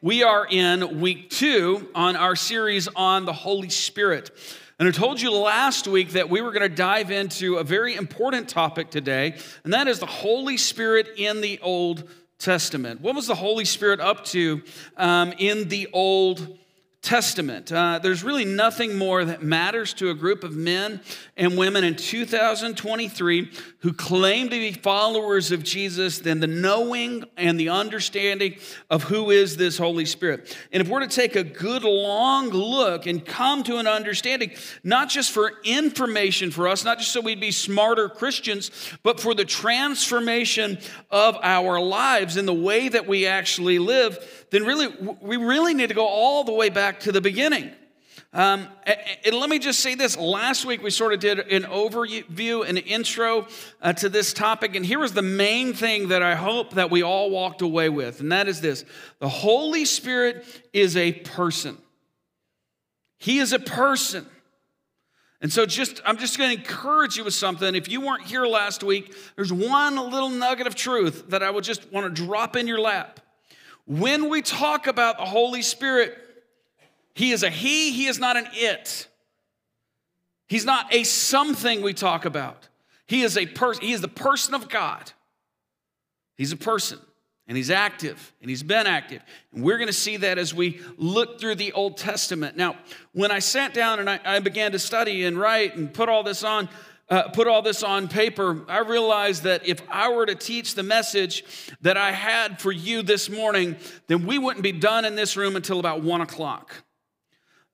We are in week two on our series on the Holy Spirit. And I told you last week that we were going to dive into a very important topic today, and that is the Holy Spirit in the Old Testament. What was the Holy Spirit up to um, in the Old Testament. Uh, there's really nothing more that matters to a group of men and women in 2023 who claim to be followers of Jesus than the knowing and the understanding of who is this Holy Spirit. And if we're to take a good long look and come to an understanding, not just for information for us, not just so we'd be smarter Christians, but for the transformation of our lives and the way that we actually live, then really, we really need to go all the way back to the beginning. Um, and let me just say this. Last week we sort of did an overview, an intro uh, to this topic. And here was the main thing that I hope that we all walked away with. And that is this the Holy Spirit is a person. He is a person. And so just I'm just going to encourage you with something. If you weren't here last week, there's one little nugget of truth that I would just want to drop in your lap. When we talk about the Holy Spirit, He is a He, He is not an it. He's not a something we talk about. He is a person, He is the person of God. He's a person and he's active and he's been active. And we're going to see that as we look through the Old Testament. Now, when I sat down and I, I began to study and write and put all this on, uh, put all this on paper, I realized that if I were to teach the message that I had for you this morning, then we wouldn't be done in this room until about one o'clock.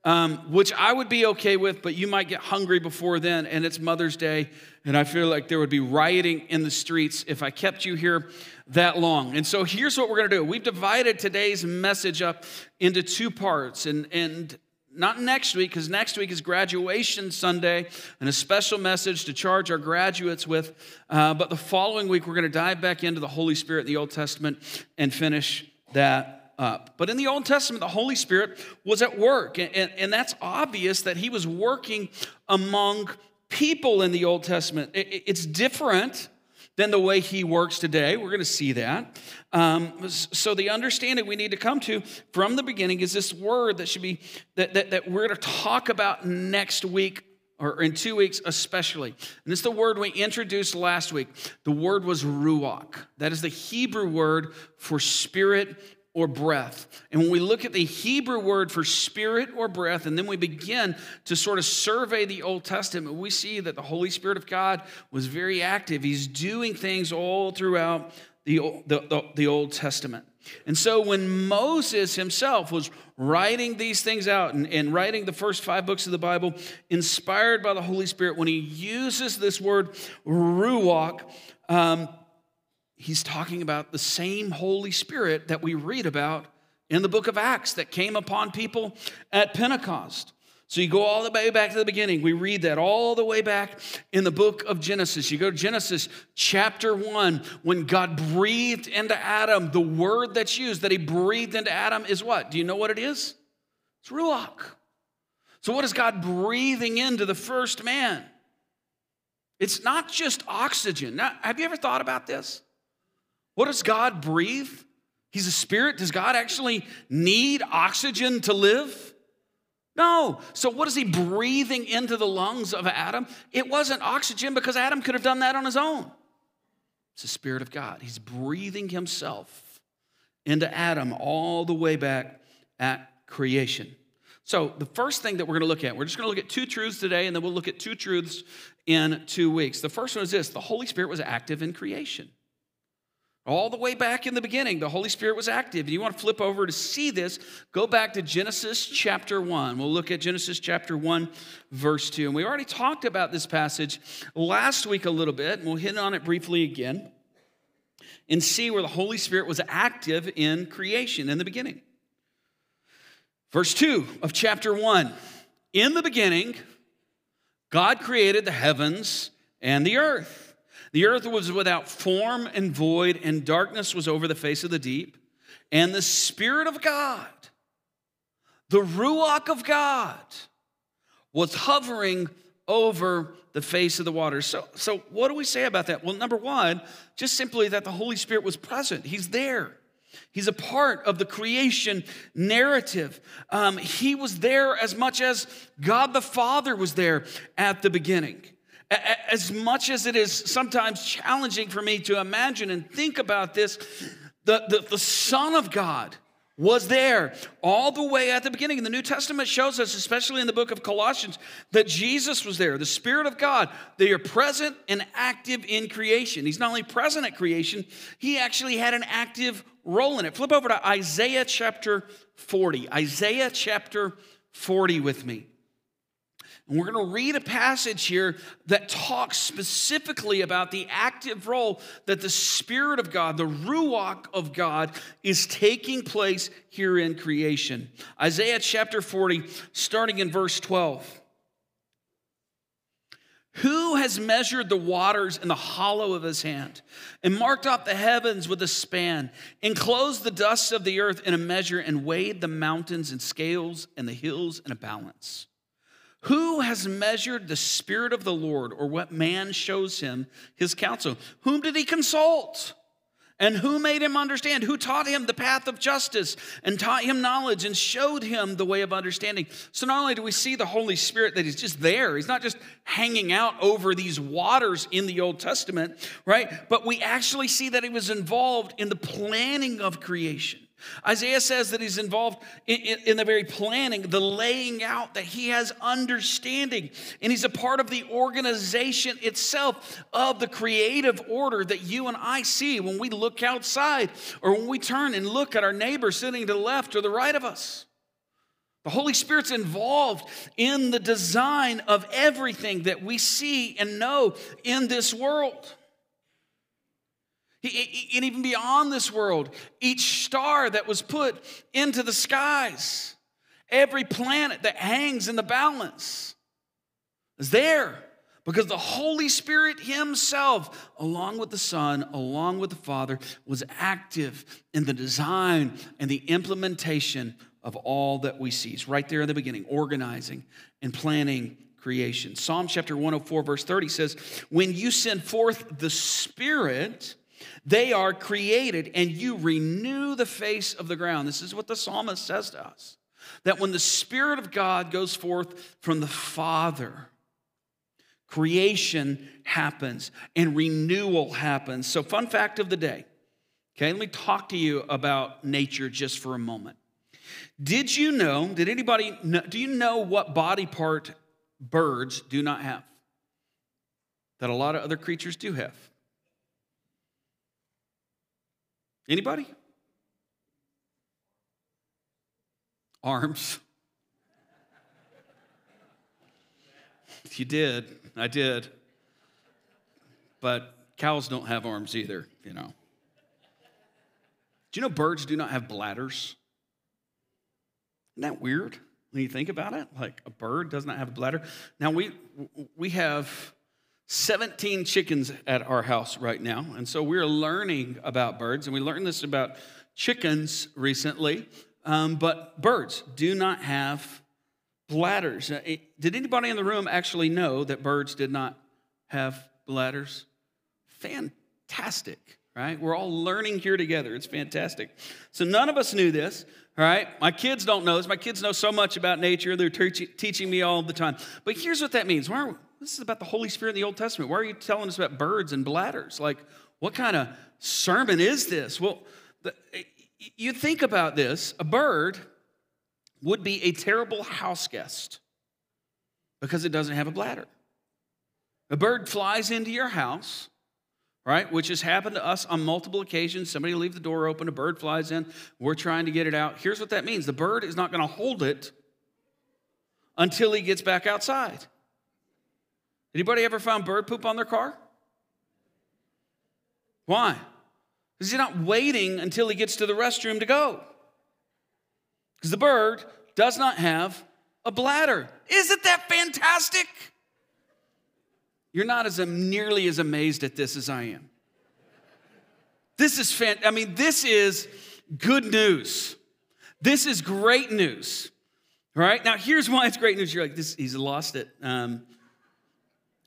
Um, which I would be okay with, but you might get hungry before then, and it's Mother's Day, and I feel like there would be rioting in the streets if I kept you here that long. And so here's what we're gonna do. We've divided today's message up into two parts, and, and not next week, because next week is graduation Sunday and a special message to charge our graduates with. Uh, but the following week, we're going to dive back into the Holy Spirit in the Old Testament and finish that up. But in the Old Testament, the Holy Spirit was at work. And, and, and that's obvious that he was working among people in the Old Testament. It, it's different than the way he works today. We're going to see that. Um, so the understanding we need to come to from the beginning is this word that should be that, that, that we're going to talk about next week or in two weeks especially. And is the word we introduced last week. The word was ruach. That is the Hebrew word for spirit or breath. And when we look at the Hebrew word for spirit or breath, and then we begin to sort of survey the Old Testament, we see that the Holy Spirit of God was very active. He's doing things all throughout the, the, the, the Old Testament. And so when Moses himself was writing these things out and, and, writing the first five books of the Bible, inspired by the Holy Spirit, when he uses this word ruach, um, he's talking about the same Holy Spirit that we read about in the book of Acts that came upon people at Pentecost. So you go all the way back to the beginning. We read that all the way back in the book of Genesis. You go to Genesis chapter 1, when God breathed into Adam, the word that's used that he breathed into Adam is what? Do you know what it is? It's Ruach. So, what is God breathing into the first man? It's not just oxygen. Now, have you ever thought about this? What does God breathe? He's a spirit. Does God actually need oxygen to live? No. So, what is he breathing into the lungs of Adam? It wasn't oxygen because Adam could have done that on his own. It's the Spirit of God. He's breathing himself into Adam all the way back at creation. So, the first thing that we're going to look at, we're just going to look at two truths today, and then we'll look at two truths in two weeks. The first one is this the Holy Spirit was active in creation. All the way back in the beginning, the Holy Spirit was active. And you want to flip over to see this, go back to Genesis chapter 1. We'll look at Genesis chapter 1, verse 2. And we already talked about this passage last week a little bit, and we'll hit on it briefly again and see where the Holy Spirit was active in creation in the beginning. Verse 2 of chapter 1 In the beginning, God created the heavens and the earth. The earth was without form and void, and darkness was over the face of the deep. And the Spirit of God, the Ruach of God, was hovering over the face of the waters. So, so what do we say about that? Well, number one, just simply that the Holy Spirit was present. He's there. He's a part of the creation narrative. Um, he was there as much as God the Father was there at the beginning. As much as it is sometimes challenging for me to imagine and think about this, the, the, the Son of God was there all the way at the beginning. And the New Testament shows us, especially in the book of Colossians, that Jesus was there. The Spirit of God, they are present and active in creation. He's not only present at creation, he actually had an active role in it. Flip over to Isaiah chapter 40. Isaiah chapter 40 with me. And we're going to read a passage here that talks specifically about the active role that the Spirit of God, the Ruach of God, is taking place here in creation. Isaiah chapter 40, starting in verse 12. Who has measured the waters in the hollow of his hand, and marked off the heavens with a span, enclosed the dust of the earth in a measure, and weighed the mountains in scales and the hills in a balance? Who has measured the Spirit of the Lord, or what man shows him his counsel? Whom did he consult? And who made him understand? Who taught him the path of justice and taught him knowledge and showed him the way of understanding? So, not only do we see the Holy Spirit that he's just there, he's not just hanging out over these waters in the Old Testament, right? But we actually see that he was involved in the planning of creation. Isaiah says that he's involved in, in, in, the very planning, the laying out, that he has understanding, and he's a part of the organization itself of the creative order that you and I see when we look outside or when we turn and look at our neighbor sitting to the left or the right of us. The Holy Spirit's involved in the design of everything that we see and know in this world. And even beyond this world, each star that was put into the skies, every planet that hangs in the balance is there because the Holy Spirit Himself, along with the Son, along with the Father, was active in the design and the implementation of all that we see. It's right there in the beginning, organizing and planning creation. Psalm chapter 104, verse 30 says, When you send forth the Spirit, they are created, and you renew the face of the ground. This is what the psalmist says to us that when the Spirit of God goes forth from the Father, creation happens and renewal happens. So, fun fact of the day. Okay, let me talk to you about nature just for a moment. Did you know, did anybody know, do you know what body part birds do not have? That a lot of other creatures do have. Anybody? Arms. You did. I did. But cows don't have arms either, you know. Do you know birds do not have bladders? Isn't that weird when you think about it? Like a bird does not have a bladder. Now we we have 17 chickens at our house right now. And so we're learning about birds, and we learned this about chickens recently. Um, but birds do not have bladders. Uh, did anybody in the room actually know that birds did not have bladders? Fantastic, right? We're all learning here together. It's fantastic. So none of us knew this, all right? My kids don't know this. My kids know so much about nature. They're teaching me all the time. But here's what that means. Why this is about the Holy Spirit in the Old Testament. Why are you telling us about birds and bladders? Like, what kind of sermon is this? Well, the, you think about this a bird would be a terrible house guest because it doesn't have a bladder. A bird flies into your house, right? Which has happened to us on multiple occasions. Somebody leave the door open, a bird flies in, we're trying to get it out. Here's what that means the bird is not going to hold it until he gets back outside. Anybody ever found bird poop on their car? Why? Because he's not waiting until he gets to the restroom to go. Because the bird does not have a bladder. Isn't that fantastic? You're not as nearly as amazed at this as I am. This is fan. I mean, this is good news. This is great news. All right. Now, here's why it's great news. You're like, this. He's lost it. Um,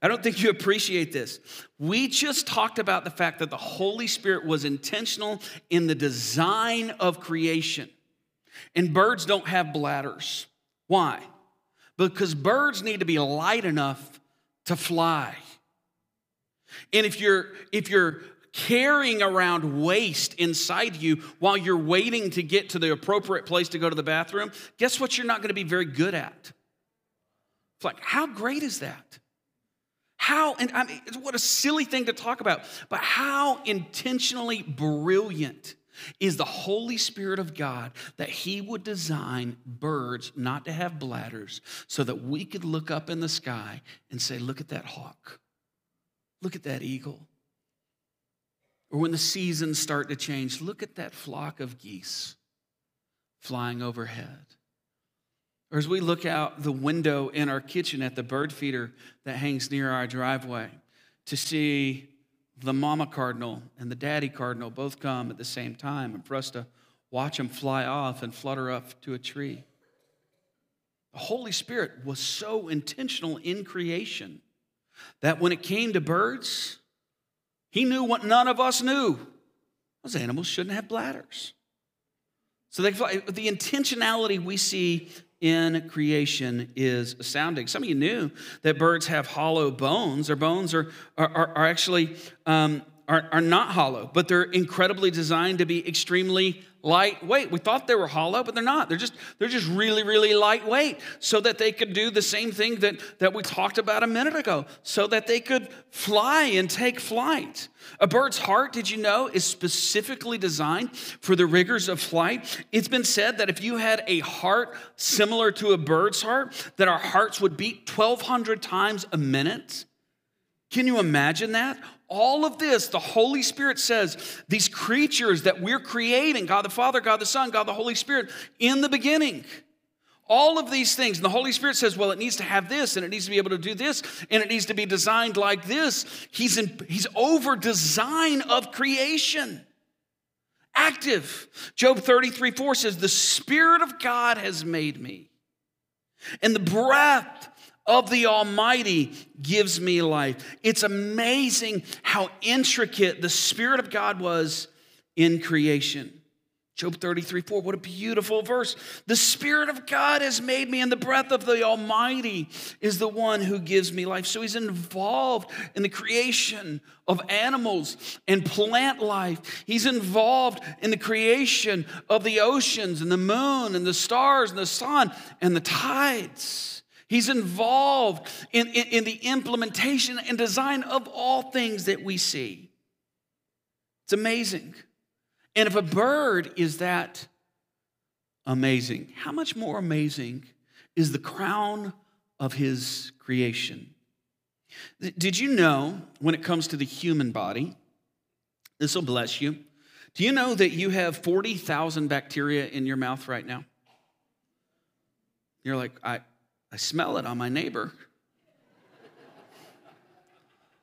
I don't think you appreciate this. We just talked about the fact that the Holy Spirit was intentional in the design of creation. And birds don't have bladders. Why? Because birds need to be light enough to fly. And if you're if you're carrying around waste inside you while you're waiting to get to the appropriate place to go to the bathroom, guess what you're not going to be very good at? It's like, how great is that? How, and I mean, what a silly thing to talk about, but how intentionally brilliant is the Holy Spirit of God that He would design birds not to have bladders so that we could look up in the sky and say, Look at that hawk. Look at that eagle. Or when the seasons start to change, look at that flock of geese flying overhead. Or as we look out the window in our kitchen at the bird feeder that hangs near our driveway to see the mama cardinal and the daddy cardinal both come at the same time, and for us to watch them fly off and flutter up to a tree. The Holy Spirit was so intentional in creation that when it came to birds, he knew what none of us knew. Those animals shouldn't have bladders. So they fly. The intentionality we see in creation is astounding. Some of you knew that birds have hollow bones. Their bones are, are, are actually um, are, are not hollow, but they're incredibly designed to be extremely lightweight. We thought they were hollow, but they're not. They're just, they're just really, really lightweight so that they could do the same thing that, that we talked about a minute ago, so that they could fly and take flight. A bird's heart, did you know, is specifically designed for the rigors of flight. It's been said that if you had a heart similar to a bird's heart, that our hearts would beat 1,200 times a minute. Can you imagine that? All of this, the Holy Spirit says, these creatures that we're creating God the Father, God the Son, God the Holy Spirit in the beginning. All of these things. And the Holy Spirit says, well, it needs to have this, and it needs to be able to do this, and it needs to be designed like this. He's, in, he's over design of creation. Active. Job 33 4 says, The Spirit of God has made me, and the breath of the Almighty gives me life. It's amazing how intricate the Spirit of God was in creation. Job 33 4, what a beautiful verse. The Spirit of God has made me, and the breath of the Almighty is the one who gives me life. So he's involved in the creation of animals and plant life. He's involved in the creation of the oceans and the moon and the stars and the sun and the tides. He's involved in, in, in, the implementation and design of all things that we see. It's amazing. And if a bird is that amazing, how much more amazing is the crown of his creation? Did you know when it comes to the human body, this will bless you. Do you know that you have 40,000 bacteria in your mouth right now? You're like, I, I smell it on my neighbor.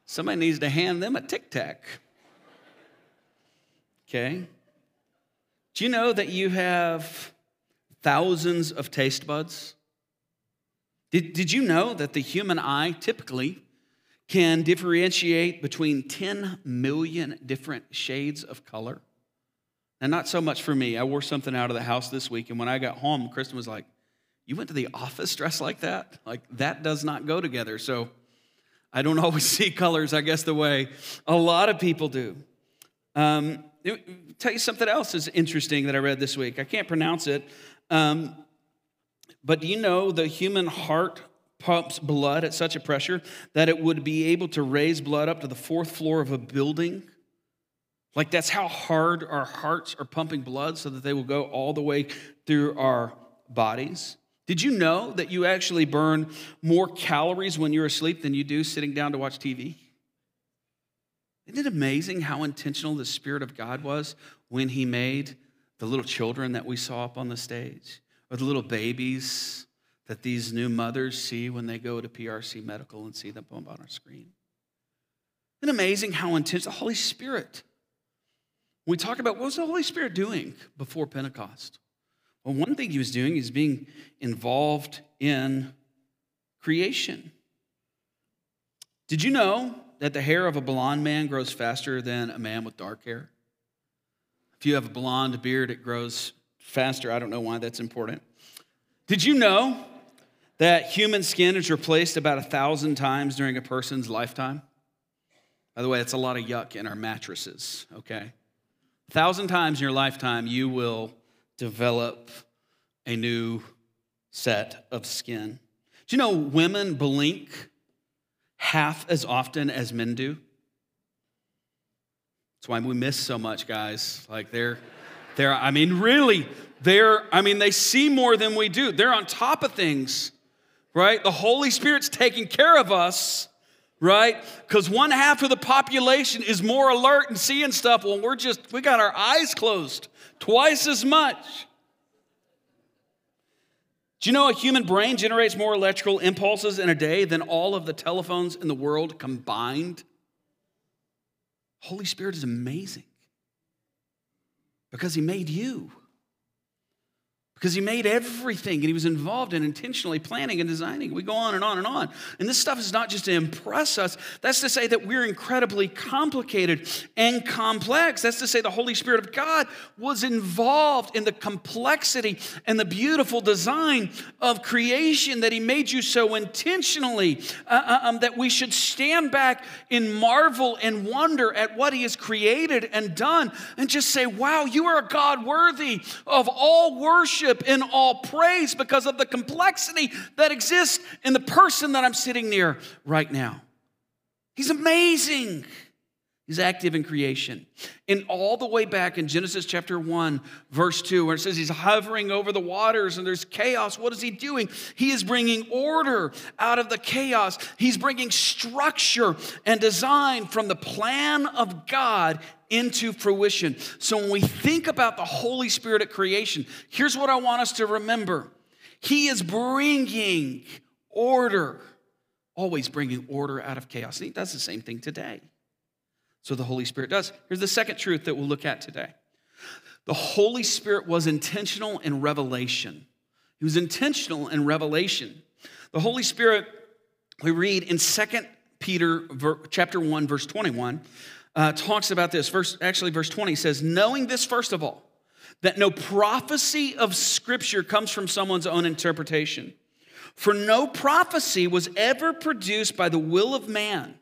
Somebody needs to hand them a tic tac. Okay? Do you know that you have thousands of taste buds? Did, did you know that the human eye typically can differentiate between 10 million different shades of color? And not so much for me. I wore something out of the house this week, and when I got home, Kristen was like, you went to the office dressed like that? Like, that does not go together. So, I don't always see colors, I guess, the way a lot of people do. Um, tell you something else is interesting that I read this week. I can't pronounce it. Um, but do you know the human heart pumps blood at such a pressure that it would be able to raise blood up to the fourth floor of a building? Like, that's how hard our hearts are pumping blood so that they will go all the way through our bodies. Did you know that you actually burn more calories when you're asleep than you do sitting down to watch TV? Isn't it amazing how intentional the Spirit of God was when He made the little children that we saw up on the stage, or the little babies that these new mothers see when they go to PRC Medical and see them on our screen? Isn't it amazing how intense the Holy Spirit? We talk about what was the Holy Spirit doing before Pentecost? Well, one thing he was doing is being involved in creation. Did you know that the hair of a blonde man grows faster than a man with dark hair? If you have a blonde beard, it grows faster. I don't know why that's important. Did you know that human skin is replaced about a thousand times during a person's lifetime? By the way, that's a lot of yuck in our mattresses, okay? A thousand times in your lifetime, you will develop a new set of skin. Do you know women blink half as often as men do? That's why we miss so much, guys. Like they're, they're, I mean, really, they're, I mean, they see more than we do. They're on top of things, right? The Holy Spirit's taking care of us, right? Because one half of the population is more alert and seeing stuff. when we're just, we got our eyes closed twice as much. Do you know a human brain generates more electrical impulses in a day than all of the telephones in the world combined? Holy Spirit is amazing because He made you because he made everything and he was involved in intentionally planning and designing. We go on and on and on. And this stuff is not just to impress us, that's to say that we're incredibly complicated and complex. That's to say the Holy Spirit of God was involved in the complexity and the beautiful design of creation, that he made you so intentionally uh, uh um, that we should stand back in marvel and wonder at what he has created and done and just say, wow, you are a God worthy of all worship worship and all praise because of the complexity that exists in the person that I'm sitting near right now. He's amazing. He's active in creation. And all the way back in Genesis chapter 1, verse 2, where it says he's hovering over the waters and there's chaos, what is he doing? He is bringing order out of the chaos. He's bringing structure and design from the plan of God into fruition. So when we think about the Holy Spirit at creation, here's what I want us to remember He is bringing order, always bringing order out of chaos. And He does the same thing today. So the Holy Spirit does. Here's the second truth that we'll look at today the Holy Spirit was intentional in revelation. He was intentional in revelation. The Holy Spirit, we read in 2 Peter chapter 1, verse 21, uh, talks about this. Verse, actually, verse 20 says, Knowing this, first of all, that no prophecy of Scripture comes from someone's own interpretation. For no prophecy was ever produced by the will of man,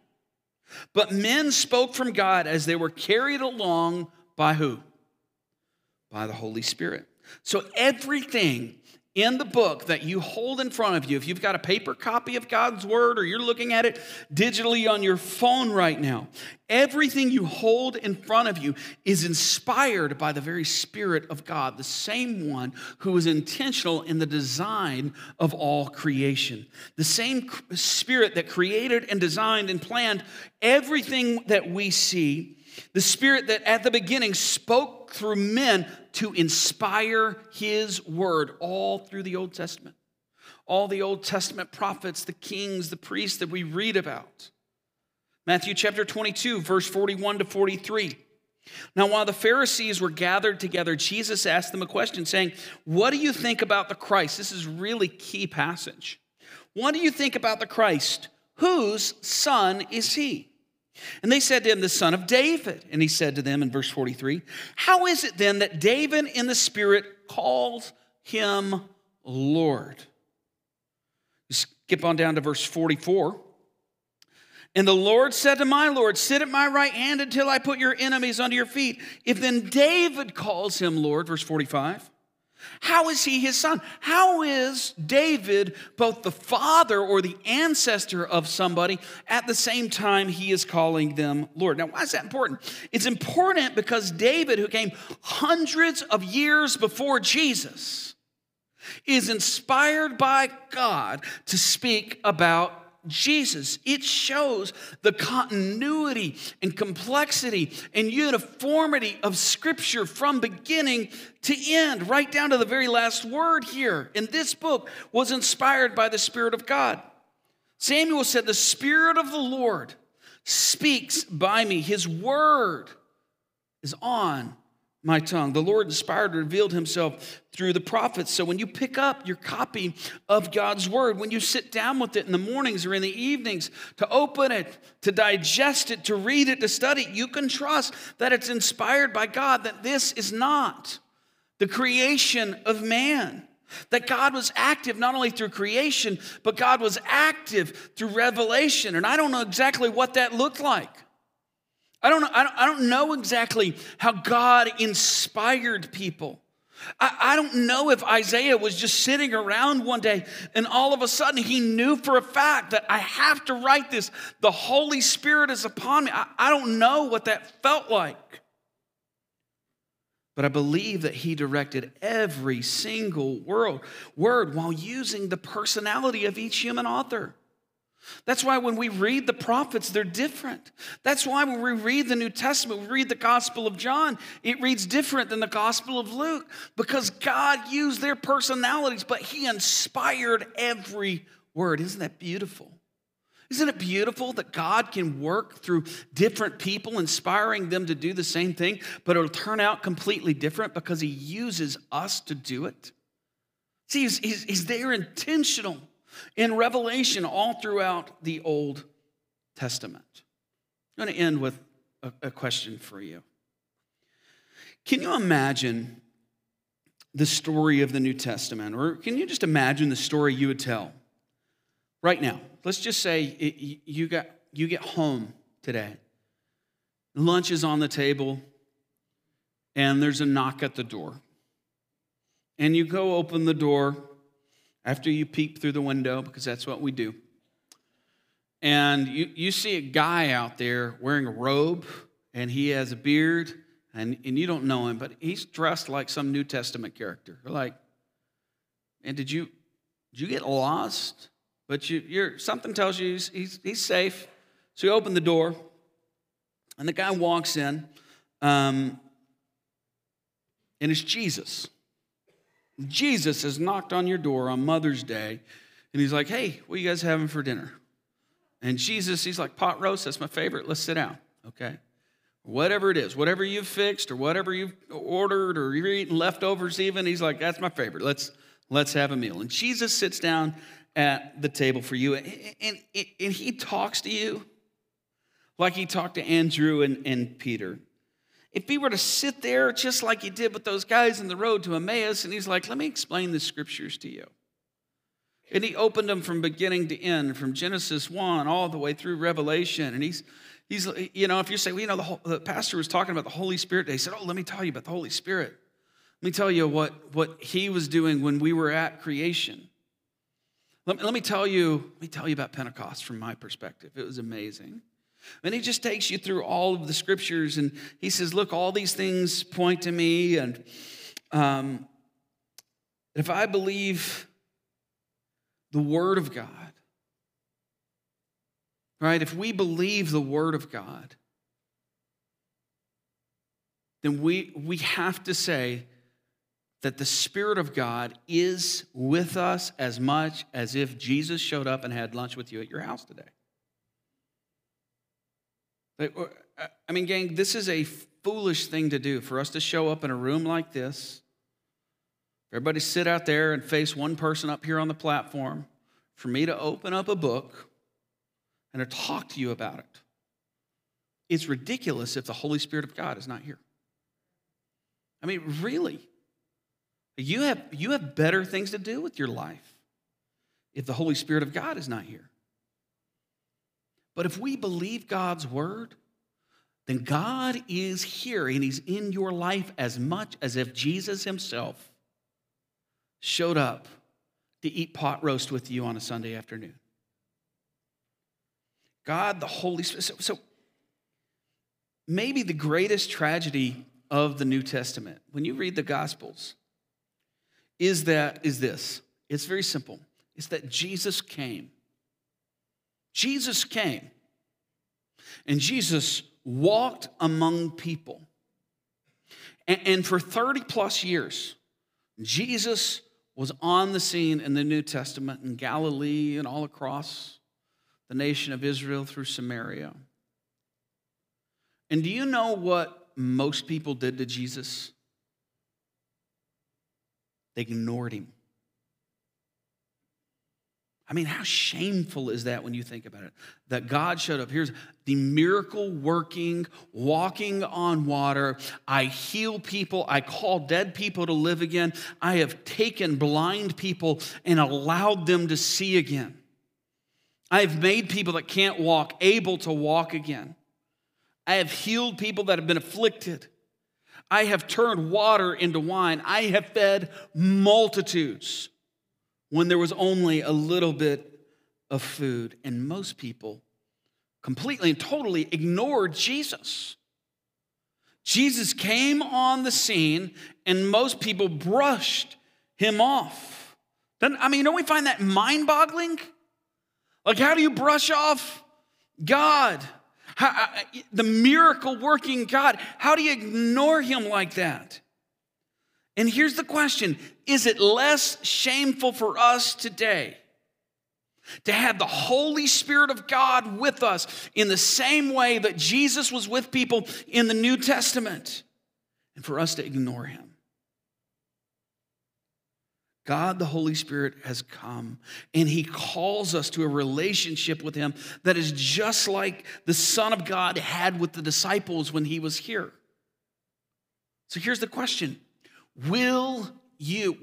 but men spoke from God as they were carried along by who? By the Holy Spirit. So everything in the book that you hold in front of you, if you've got a paper copy of God's Word or you're looking at it digitally on your phone right now, everything you hold in front of you is inspired by the very Spirit of God, the same one who is intentional in the design of all creation. The same Spirit that created and designed and planned everything that we see the Spirit that at the beginning spoke through men to inspire His word all through the Old Testament. All the Old Testament prophets, the kings, the priests that we read about. Matthew chapter 22, verse 41 to 43. Now, while the Pharisees were gathered together, Jesus asked them a question saying, What do you think about the Christ? This is really key passage. What do you think about the Christ? Whose son is he? And they said to him, The son of David. And he said to them in verse 43, How is it then that David in the Spirit calls him Lord? Skip on down to verse 44. And the Lord said to my Lord, Sit at my right hand until I put your enemies under your feet. If then David calls him Lord, verse 45, how is he his son? How is David both the father or the ancestor of somebody at the same time he is calling them Lord? Now, why is that important? It's important because David, who came hundreds of years before Jesus, is inspired by God to speak about Jesus. It shows the continuity and complexity and uniformity of Scripture from beginning to end, right down to the very last word here in this book was inspired by the Spirit of God. Samuel said, The Spirit of the Lord speaks by me, His word is on my tongue. The Lord inspired revealed himself through the prophets. So when you pick up your copy of God's word, when you sit down with it in the mornings or in the evenings to open it, to digest it, to read it, to study, you can trust that it's inspired by God, that this is not the creation of man. That God was active not only through creation, but God was active through revelation. And I don't know exactly what that looked like. I don't I don't, I don't know exactly how God inspired people. I, I don't know if Isaiah was just sitting around one day and all of a sudden he knew for a fact that I have to write this. The Holy Spirit is upon me. I, I don't know what that felt like. But I believe that he directed every single word while using the personality of each human author. That's why when we read the prophets, they're different. That's why when we read the New Testament, we read the Gospel of John, it reads different than the Gospel of Luke because God used their personalities, but He inspired every word. Isn't that beautiful? Isn't it beautiful that God can work through different people, inspiring them to do the same thing, but it'll turn out completely different because He uses us to do it? See, He's, he's, he's there intentional in Revelation all throughout the Old Testament. I'm going to end with a, a question for you. Can you imagine the story of the New Testament? Or can you just imagine the story you would tell right now? Let's just say it, you, got, you get home today, lunch is on the table, and there's a knock at the door. And you go open the door, after you peep through the window, because that's what we do. And you, you see a guy out there wearing a robe, and he has a beard, and, and you don't know him, but he's dressed like some New Testament character. You're like, and did you did you get lost? But you, you're something tells you he's, he's, he's safe. So you open the door, and the guy walks in, um, and it's Jesus. Jesus has knocked on your door on Mother's Day, and he's like, Hey, what you guys having for dinner? And Jesus, he's like, Pot roast, that's my favorite. Let's sit down, okay? Whatever it is, whatever you've fixed or whatever you've ordered or you're eating leftovers, even, he's like, That's my favorite. Let's, let's have a meal. And Jesus sits down at the table for you, and, and, and he talks to you like he talked to Andrew and, and Peter if he were to sit there just like he did with those guys in the road to Emmaus, and he's like, let me explain the scriptures to you. And he opened them from beginning to end, from Genesis 1 all the way through Revelation. And he's, he's you know, if you say, well, you know, the, whole, the pastor was talking about the Holy Spirit, they said, oh, let me tell you about the Holy Spirit. Let me tell you what, what he was doing when we were at creation. Let, let me tell you, let me tell you about Pentecost from my perspective. It was amazing. And he just takes you through all of the scriptures and he says, Look, all these things point to me. And um, if I believe the Word of God, right, if we believe the Word of God, then we, we have to say that the Spirit of God is with us as much as if Jesus showed up and had lunch with you at your house today. Uh, I mean, gang, this is a foolish thing to do for us to show up in a room like this. Everybody sit out there and face one person up here on the platform. For me to open up a book and to talk to you about it. It's ridiculous if the Holy Spirit of God is not here. I mean, really. You have, you have better things to do with your life if the Holy Spirit of God is not here. But if we believe God's word, then God is here and He's in your life as much as if Jesus Himself showed up to eat pot roast with you on a Sunday afternoon. God, the Holy Spirit. So, so maybe the greatest tragedy of the New Testament, when you read the Gospels, is that is this. It's very simple. It's that Jesus came Jesus came and Jesus walked among people. And, for 30 plus years, Jesus was on the scene in the New Testament in Galilee and all across the nation of Israel through Samaria. And do you know what most people did to Jesus? They ignored him. I mean, how shameful is that when you think about it? That God showed up. Here's the miracle working, walking on water. I heal people. I call dead people to live again. I have taken blind people and allowed them to see again. I have made people that can't walk able to walk again. I have healed people that have been afflicted. I have turned water into wine. I have fed multitudes when there was only a little bit of food. And most people completely and totally ignored Jesus. Jesus came on the scene, and most people brushed him off. I mean, don't we find that mind boggling? Like, how do you brush off God? How, uh, the miracle working God. How do you ignore him like that? And here's the question Is it less shameful for us today to have the Holy Spirit of God with us in the same way that Jesus was with people in the New Testament and for us to ignore him? God, the Holy Spirit, has come and He calls us to a relationship with Him that is just like the Son of God had with the disciples when He was here. So here's the question Will you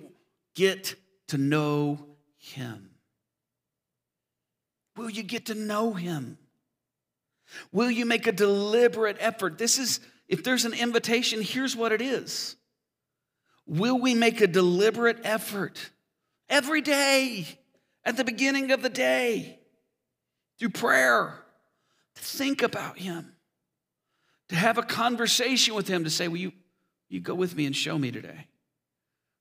get to know Him? Will you get to know Him? Will you make a deliberate effort? This is, if there's an invitation, here's what it is Will we make a deliberate effort every day at the beginning of the day through prayer to think about Him, to have a conversation with Him, to say, Will you, you go with me and show me today?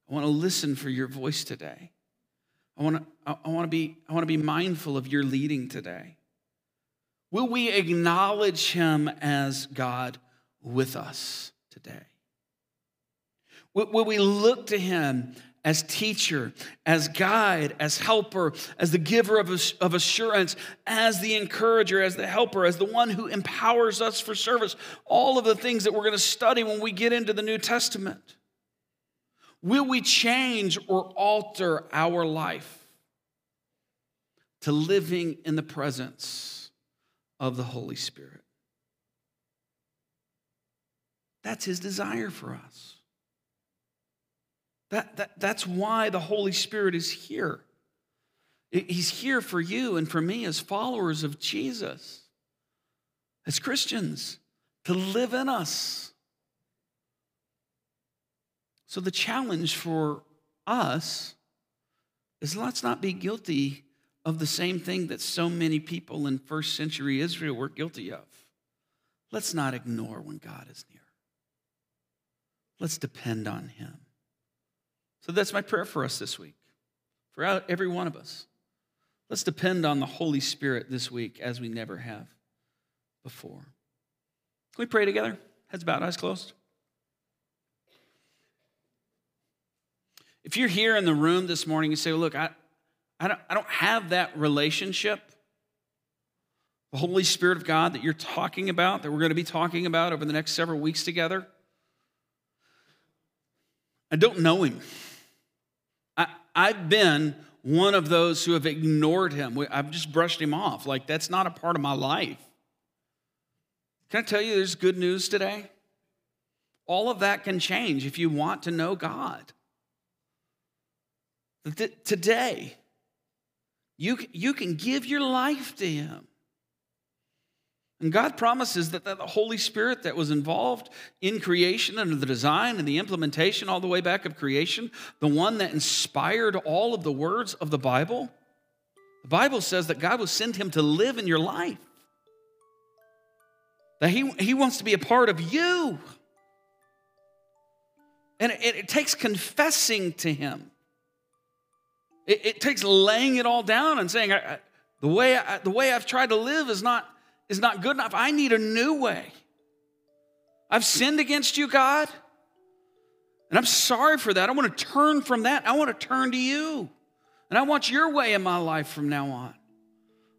I want to listen for your voice today. I want to, I want to, be, I want to be mindful of your leading today. Will we acknowledge Him as God with us today? Will we look to him as teacher, as guide, as helper, as the giver of assurance, as the encourager, as the helper, as the one who empowers us for service? All of the things that we're going to study when we get into the New Testament. Will we change or alter our life to living in the presence of the Holy Spirit? That's his desire for us. That, that, that's why the Holy Spirit is here. He's here for you and for me as followers of Jesus, as Christians, to live in us. So the challenge for us is let's not be guilty of the same thing that so many people in first century Israel were guilty of. Let's not ignore when God is near. Let's depend on Him. So that's my prayer for us this week, for every one of us. Let's depend on the Holy Spirit this week as we never have before. Can we pray together? Heads bowed, eyes closed. If you're here in the room this morning, you say, Look, I, I, don't, I don't have that relationship. The Holy Spirit of God that you're talking about, that we're going to be talking about over the next several weeks together. I don't know him. I've been one of those who have ignored him. I've just brushed him off. Like, that's not a part of my life. Can I tell you there's good news today? All of that can change if you want to know God. Today, you, you can give your life to him. And God promises that, the Holy Spirit that was involved in creation and the design and the implementation all the way back of creation, the one that inspired all of the words of the Bible, the Bible says that God will send him to live in your life. That he, he wants to be a part of you. And it, it takes confessing to him. It, it, takes laying it all down and saying, I, I, the, way I, the way I've tried to live is not is not good enough. I need a new way. I've sinned against you, God. And I'm sorry for that. I want to turn from that. I want to turn to you. And I want your way in my life from now on.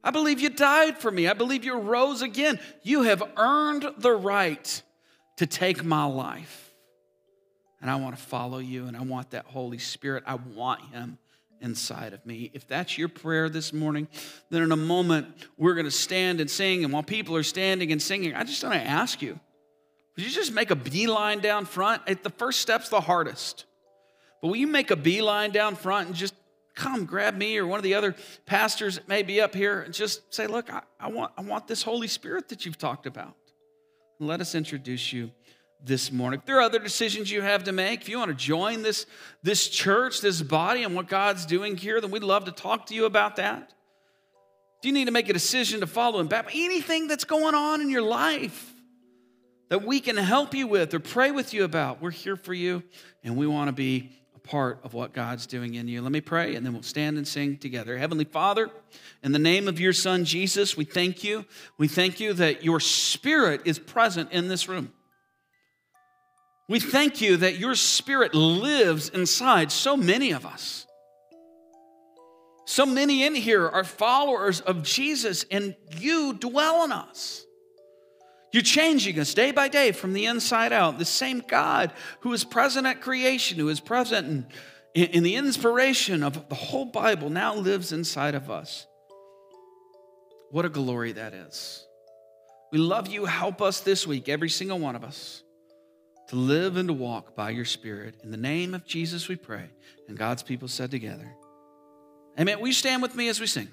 I believe you died for me. I believe you rose again. You have earned the right to take my life. And I want to follow you, and I want that Holy Spirit. I want Him inside of me. If that's your prayer this morning, then in a moment we're going to stand and sing. And while people are standing and singing, I just want to ask you would you just make a beeline down front? The first step's the hardest. But will you make a beeline down front and just come grab me or one of the other pastors that may be up here and just say, Look, I, I want, I want this Holy Spirit that you've talked about. And let us introduce you this morning. If there are other decisions you have to make, if you want to join this, this church, this body, and what God's doing here, then we'd love to talk to you about that. Do you need to make a decision to follow Him back? Anything that's going on in your life that we can help you with or pray with you about, we're here for you, and we want to be a part of what God's doing in you. Let me pray, and then we'll stand and sing together. Heavenly Father, in the name of your Son, Jesus, we thank you. We thank you that your Spirit is present in this room. We thank you that your spirit lives inside so many of us. So many in here are followers of Jesus, and you dwell in us. You're changing us day by day from the inside out. The same God who is present at creation, who is present in, in the inspiration of the whole Bible, now lives inside of us. What a glory that is. We love you. Help us this week, every single one of us to live and to walk by your Spirit. In the name of Jesus, we pray. And God's people said together, Amen. Will you stand with me as we sing?